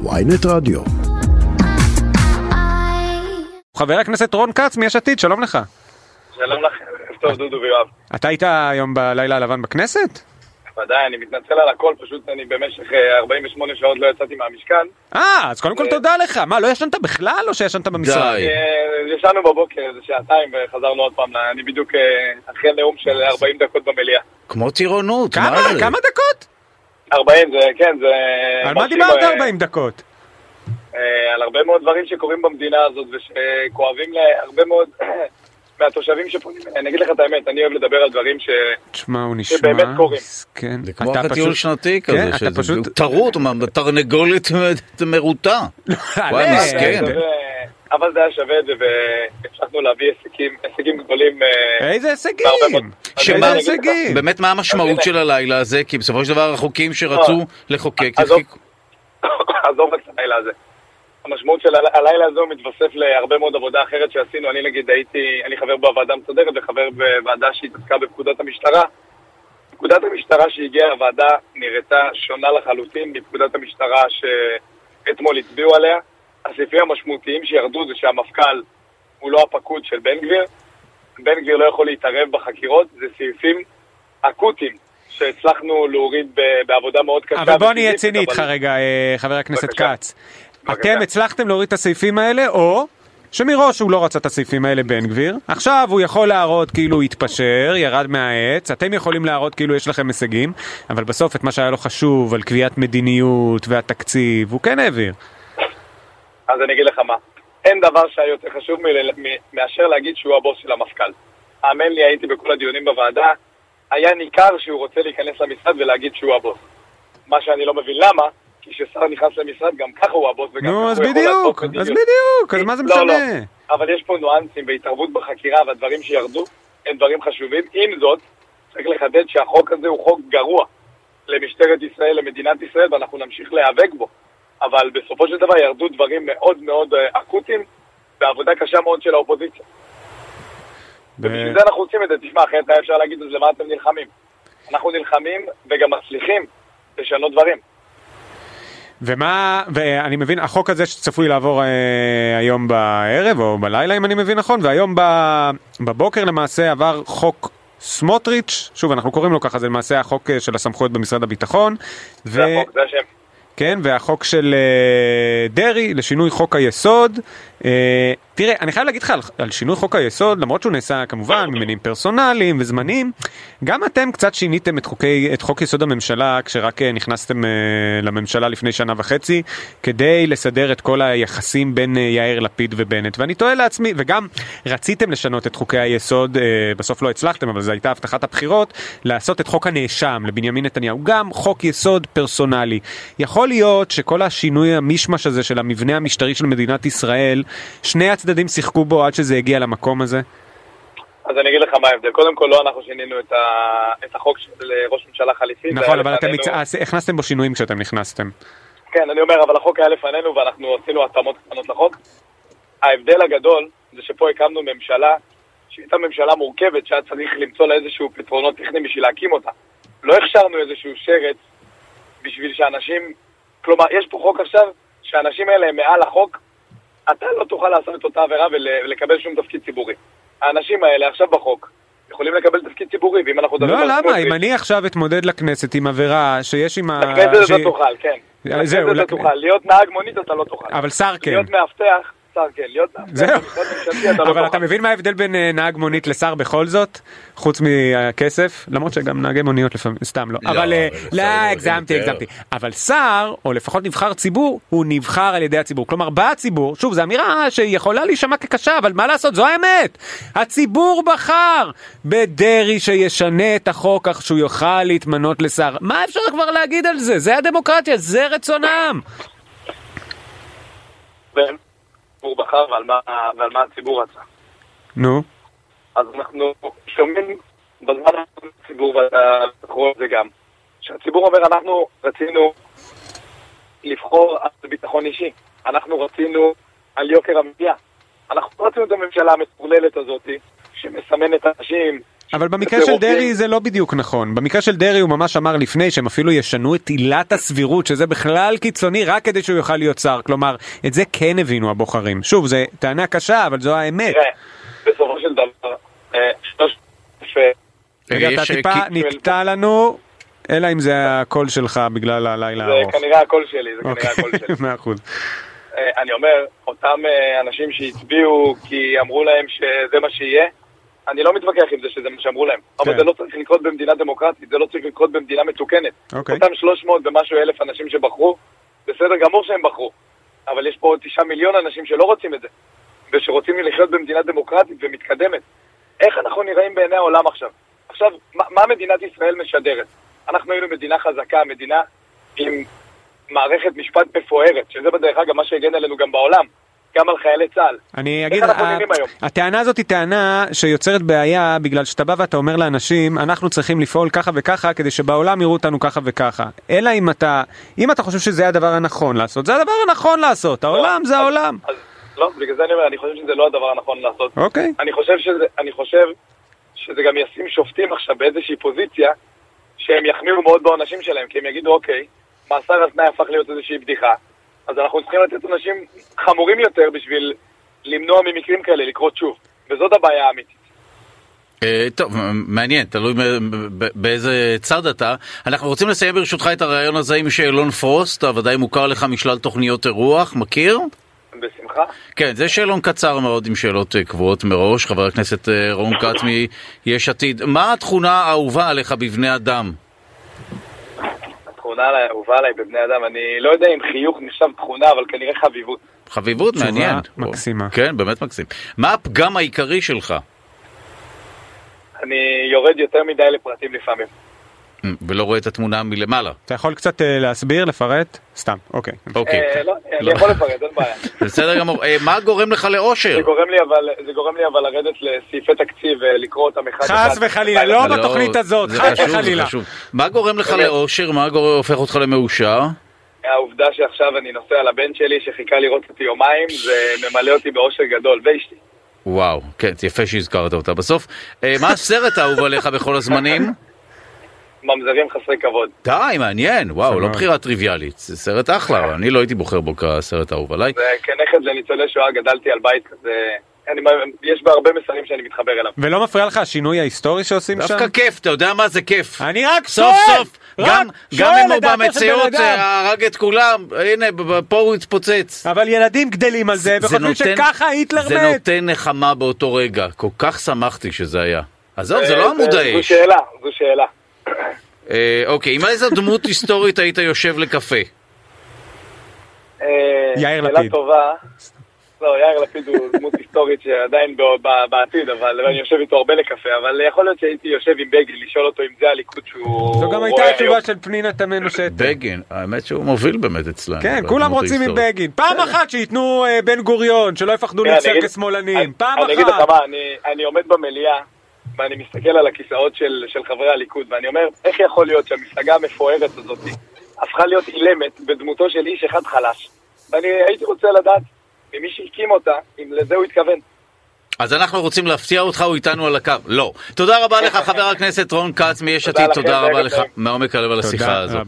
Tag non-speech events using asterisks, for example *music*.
ויינט רדיו. חבר הכנסת רון כץ מיש עתיד, שלום לך. שלום לכם, טוב דודו ויואב. אתה היית היום בלילה הלבן בכנסת? ודאי, אני מתנצל על הכל, פשוט אני במשך אה, 48 שעות לא יצאתי מהמשכן. אה, אז קודם כל תודה לך. מה, לא ישנת בכלל או שישנת במשרד? די. אה, ישנו בבוקר איזה שעתיים וחזרנו עוד פעם, אני בדיוק אה, אחרי נאום של 40 דקות במליאה. כמו טירונות? מה זה? כמה דקות? 40 זה, כן, זה... על מה דיברת אה, 40 דקות? אה, על הרבה מאוד דברים שקורים במדינה הזאת ושכואבים להרבה מאוד *clears throat* מהתושבים שפונים אליי. אני אגיד לך את האמת, אני אוהב לדבר על דברים ש... תשמע, הוא נשמע... שבאמת קורים. כן. זה כמו אתה אחרי טיול פשוט- שנתי כן, כזה, שזה פשוט... טרוט, תרנגולת מרוטה. וואי, עלה, מסכן. אבל זה היה שווה את זה והצלחנו להביא הישגים, הישגים גדולים. אה, איזה הישגים? שמה- הישגים? באמת מה המשמעות של הלילה הזה? כי בסופו של דבר החוקים שרצו לחוקק, עזוב. *coughs* את הלילה הזה. המשמעות של הל- הלילה הזה הוא מתווסף להרבה מאוד עבודה אחרת שעשינו. אני נגיד הייתי, אני חבר בוועדה המסדרת וחבר בוועדה שהתעסקה בפקודת המשטרה. פקודת המשטרה שהגיעה לוועדה נראתה שונה לחלוטין מפקודת המשטרה שאתמול הצביעו עליה. הסעיפים המשמעותיים שירדו זה שהמפכ"ל הוא לא הפקוד של בן גביר. בן גביר לא יכול להתערב בחקירות, זה סעיפים אקוטיים שהצלחנו להוריד בעבודה מאוד קשה. אבל בוא נהיה ציני איתך רגע, אה, חבר הכנסת. כץ. אתם הצלחתם להוריד את הסעיפים האלה, או שמראש הוא לא רצה את הסעיפים האלה, בן גביר. עכשיו הוא יכול להראות כאילו הוא התפשר, ירד מהעץ, אתם יכולים להראות כאילו יש לכם הישגים, אבל בסוף את מה שהיה לו חשוב על קביעת מדיניות והתקציב, הוא כן העביר. אז אני אגיד לך מה, אין דבר שהיה יותר חשוב מ- מ- מאשר להגיד שהוא הבוס של המפכ"ל. האמן לי, הייתי בכל הדיונים בוועדה, היה ניכר שהוא רוצה להיכנס למשרד ולהגיד שהוא הבוס. מה שאני לא מבין למה, כי כששר נכנס למשרד גם ככה הוא הבוס וגם נו, ככה אז הוא יכול לעשות בדיוק, אז מדיניות. בדיוק, אז מה זה לא, לא. משנה? אבל יש פה ניואנסים והתערבות בחקירה והדברים שירדו הם דברים חשובים. עם זאת, צריך לחדד שהחוק הזה הוא חוק גרוע למשטרת ישראל, למדינת ישראל, ואנחנו נמשיך להיאבק בו. אבל בסופו של דבר ירדו דברים מאוד מאוד אה, אקוטיים בעבודה קשה מאוד של האופוזיציה. ובשביל זה אנחנו עושים את זה. תשמע, אחרת היה אפשר להגיד, אז למה אתם נלחמים? אנחנו נלחמים וגם מצליחים לשנות דברים. ומה, ואני מבין, החוק הזה שצפוי לעבור אה, היום בערב או בלילה אם אני מבין נכון, והיום ב, בבוקר למעשה עבר חוק סמוטריץ', שוב אנחנו קוראים לו ככה, זה למעשה החוק אה, של הסמכויות במשרד הביטחון, ו... זה החוק, זה השם. כן, והחוק של אה, דרעי לשינוי חוק היסוד. אה, תראה, אני חייב להגיד לך על, שינוי חוק היסוד, למרות שהוא נעשה כמובן ממניעים פרסונליים וזמניים, גם אתם קצת שיניתם את, חוקי, את חוק יסוד הממשלה כשרק אה, נכנסתם אה, לממשלה לפני שנה וחצי, כדי לסדר את כל היחסים בין יאיר לפיד ובנט. ואני תוהה לעצמי, וגם רציתם לשנות את חוקי היסוד, בסוף לא הצלחתם, אבל זו הייתה הבטחת הבחירות, לעשות את חוק הנאשם לבנימין נתניהו, גם חוק יסוד פרסונלי. יכול להיות שכל השינוי המישמש הזה של המבנה המשטרי של מדינת ישראל, שני הצדדים שיחקו בו עד שזה הגיע למקום הזה? אז אני אגיד לך מה ההבדל. קודם כל, לא אנחנו שינינו את, ה... את החוק של אה, ראש ממשלה חליפי. נכון, אבל אתם. הצ- אז הכנסתם בו שינויים כשאתם נכנסתם. כן, אני אומר, אבל החוק היה לפנינו ואנחנו עשינו התאמות קטנות לחוק. ההבדל הגדול זה שפה הקמנו ממשלה שהייתה ממשלה מורכבת שהיה צריך למצוא לה איזשהו פתרונות טכניים בשביל להקים אותה. לא הכשרנו איזשהו שרץ בשביל שאנשים... כלומר, יש פה חוק עכשיו שהאנשים האלה הם מעל החוק, אתה לא תוכל לעשות את אותה עבירה ול- ולקבל שום תפקיד ציבורי. האנשים האלה עכשיו בחוק יכולים לקבל תפקיד ציבורי, ואם אנחנו מדברים לא, למה? אם אני עכשיו אתמודד לכנסת עם עבירה שיש עם ה... לכנסת אתה תוכל, כן. אה, זהו, לכנסת אתה תוכל. להיות נהג מונית אתה לא תוכל. אבל שר כן. להיות מאבטח, שר כן. להיות זהו. לא אבל אתה. מבין מה ההבדל בין אה, נהג מונית לשר בכל זאת? חוץ מהכסף? למרות שגם נהגי מוניות לפעמים, סתם לא. לא, אבל אה, לא, הגזמתי. הגזמתי. אבל שר, או לפחות נבחר ציבור, הוא נבחר על ידי הציבור. כלומר, בא הציבור, שוב, זו אמירה שיכולה להישמע כקשה, אבל מה לעשות, זו האמת. הציבור בחר בדרעי שישנה את החוק כך שהוא יוכל להתמנות לשר. מה אפשר כבר להגיד על זה? זה הדמוקרטיה, זה רצונם. הוא בחר ועל מה- ועל מה הציבור רצה. נו. אז אנחנו שומעים בזמן הציבור, רואה את זה גם, שהציבור אומר, אנחנו רצינו לבחור על ביטחון אישי, אנחנו רצינו על יוקר המחיה, אנחנו לא רצינו את הממשלה המטורללת הזאת, שמסמנת אנשים, אבל במקרה של דרעי זה לא בדיוק נכון. במקרה של דרעי הוא ממש אמר לפני שהם אפילו ישנו את עילת הסבירות, שזה בכלל קיצוני רק כדי שהוא יוכל להיות שר. כלומר, את זה כן הבינו הבוחרים. שוב, זו טענה קשה, אבל זו האמת. תראה, בסופו של דבר, אה, רגע, אתה יש, אה, טיפה נקטע לנו, אלא אם זה הקול שלך בגלל הלילה זה הארוך. כנראה הקול שלי, זה כנראה אוקיי, הקול שלי. *laughs* מאה אחוז. אה, אני אומר, אותם אנשים שהצביעו כי אמרו להם שזה מה שיהיה, אני לא מתווכח עם זה שזה מה שאמרו להם. אבל כן. זה לא צריך לקרות במדינה דמוקרטית, זה לא צריך לקרות במדינה מתוקנת. אוקיי. אותם 300 ומשהו אלף אנשים שבחרו, בסדר גמור שהם בחרו. אבל יש פה עוד תשעה מיליון אנשים שלא רוצים את זה, ושרוצים לחיות במדינה דמוקרטית ומתקדמת. איך אנחנו נראים בעיני העולם עכשיו? עכשיו, מה, מה מדינת ישראל משדרת? אנחנו היינו מדינה חזקה, מדינה עם מערכת משפט מפוארת, שזה בדרך אגב מה שהגן עלינו גם בעולם, גם על חיילי צה"ל. אני אגיד, ה-? הטענה הזאת היא טענה שיוצרת בעיה בגלל שאתה בא ואתה אומר לאנשים אנחנו צריכים לפעול ככה וככה כדי שבעולם יראו אותנו ככה וככה. אלא אם אתה, אם אתה חושב שזה הדבר הנכון לעשות, זה הדבר הנכון לעשות, העולם זה העולם. אז לא, בגלל זה אני אומר, אני חושב שזה לא הדבר הנכון לעשות. אוקיי. אני חושב שזה, אני חושב שזה גם ישים שופטים עכשיו באיזושהי פוזיציה שהם יחמירו מאוד בעונשים שלהם, כי הם יגידו, אוקיי, מאסר על תנאי הפך להיות איזושהי בדיחה, אז אנחנו צריכים לתת עונשים חמורים יותר בשביל למנוע ממקרים כאלה לקרות שוב, וזאת הבעיה האמיתית. אה, טוב, מעניין, תלוי באיזה צד אתה. אנחנו רוצים לסיים ברשותך את הרעיון הזה עם שאלון פרוסט, הוודאי מוכר לך משלל תוכניות אירוח, מכיר? בשמחה. כן, זה שאלון קצר מאוד עם שאלות אה, קבועות מראש, חבר הכנסת אה, רון כץ מיש עתיד. מה התכונה האהובה עליך בבני אדם? התכונה עליי- האהובה עליי בבני אדם, אני לא יודע אם חיוך נחשב תכונה, אבל כנראה חביבות. חביבות, מעניין. מקסימה. כן, באמת מקסים. מה הפגם העיקרי שלך? אני יורד יותר מדי לפרטים לפעמים. ולא רואה את התמונה מלמעלה. אתה יכול קצת אה, להסביר, לפרט? סתם, אוקיי. אוקיי, אה, לא, אני לא. יכול לפרט, אין בעיה. *laughs* בסדר גמור. אה, מה גורם לך לאושר? זה גורם לי אבל, זה גורם לי אבל לרדת לסעיפי תקציב ולקרוא אותם אחד אחד. חס וחלילה, לא. בתוכנית הזאת, זה חס חשוב, זה וחלילה. חשוב. מה גורם לך. לאושר? מה גורם- הופך אותך למאושר? העובדה שעכשיו אני נוסע לבן שלי שחיכה לראות אותי יומיים, זה ממלא אותי באושר גדול, ואשתי. וואו, כן, יפה שהזכרת אותה. בסוף, מה הסרט האהוב עליך בכל הזמנים? *laughs* ממזרים חסרי כבוד. די, מעניין, וואו, לא. בחירה טריוויאלית, זה סרט אחלה, אני לא הייתי בוחר בו כסרט האהוב עליי. וכנכד לניצולי שואה גדלתי על בית כזה, אני, יש בה הרבה מסרים שאני מתחבר אליו. ולא מפריע לך השינוי ההיסטורי שעושים שם? דווקא כיף, אתה יודע מה זה כיף. אני רק סוף שואל! סוף, רק גם, שואל גם אם הוא במציאות. אה, הרג את כולם, הנה, פה הוא התפוצץ. אבל ילדים גדלים על זה, וחושבים נותן- שככה היטלר זה מת. נותן נחמה באותו רגע, כל כך שמחתי שזה היה. עזוב, זה אה, לא עמוד זו האש. שאלה, זו שאלה. אה, אוקיי, עם איזה דמות היסטורית היית יושב לקפה? אה, יאיר שאלה לפיד. טובה. לא, יאיר לפיד הוא דמות היסטורית שעדיין ב- ב- בעתיד, אבל אני יושב איתו הרבה לקפה, אבל יכול להיות שהייתי יושב עם בגין לשאול אותו אם זה הליכוד שהוא... זו גם הייתה התשובה. של פנינה תמנו שטה. בגין, האמת שהוא מוביל באמת אצלנו. כן, כולם רוצים ההיסטורית. מבגין. פעם אחת שייתנו אה, בן גוריון, שלא יפחדו כן, אגיד- כשמאלנים. אני- פעם אני אגיד לך אחת. מה, אני- אני עומד במליאה ואני מסתכל על הכיסאות של של חברי הליכוד ואני אומר, איך יכול להיות שהמפלגה המפוארת הזאת הפכה להיות אילמת בדמותו של איש אחד חלש? ואני הייתי רוצה לדעת ממי שהקים אותה, אם לזה הוא התכוון. אז אנחנו רוצים להפתיע אותך, הוא איתנו על הקו. לא. תודה רבה לך, חבר הכנסת רון כץ מיש עתיד, תודה רבה לך. מעומק הלב על השיחה הזאת.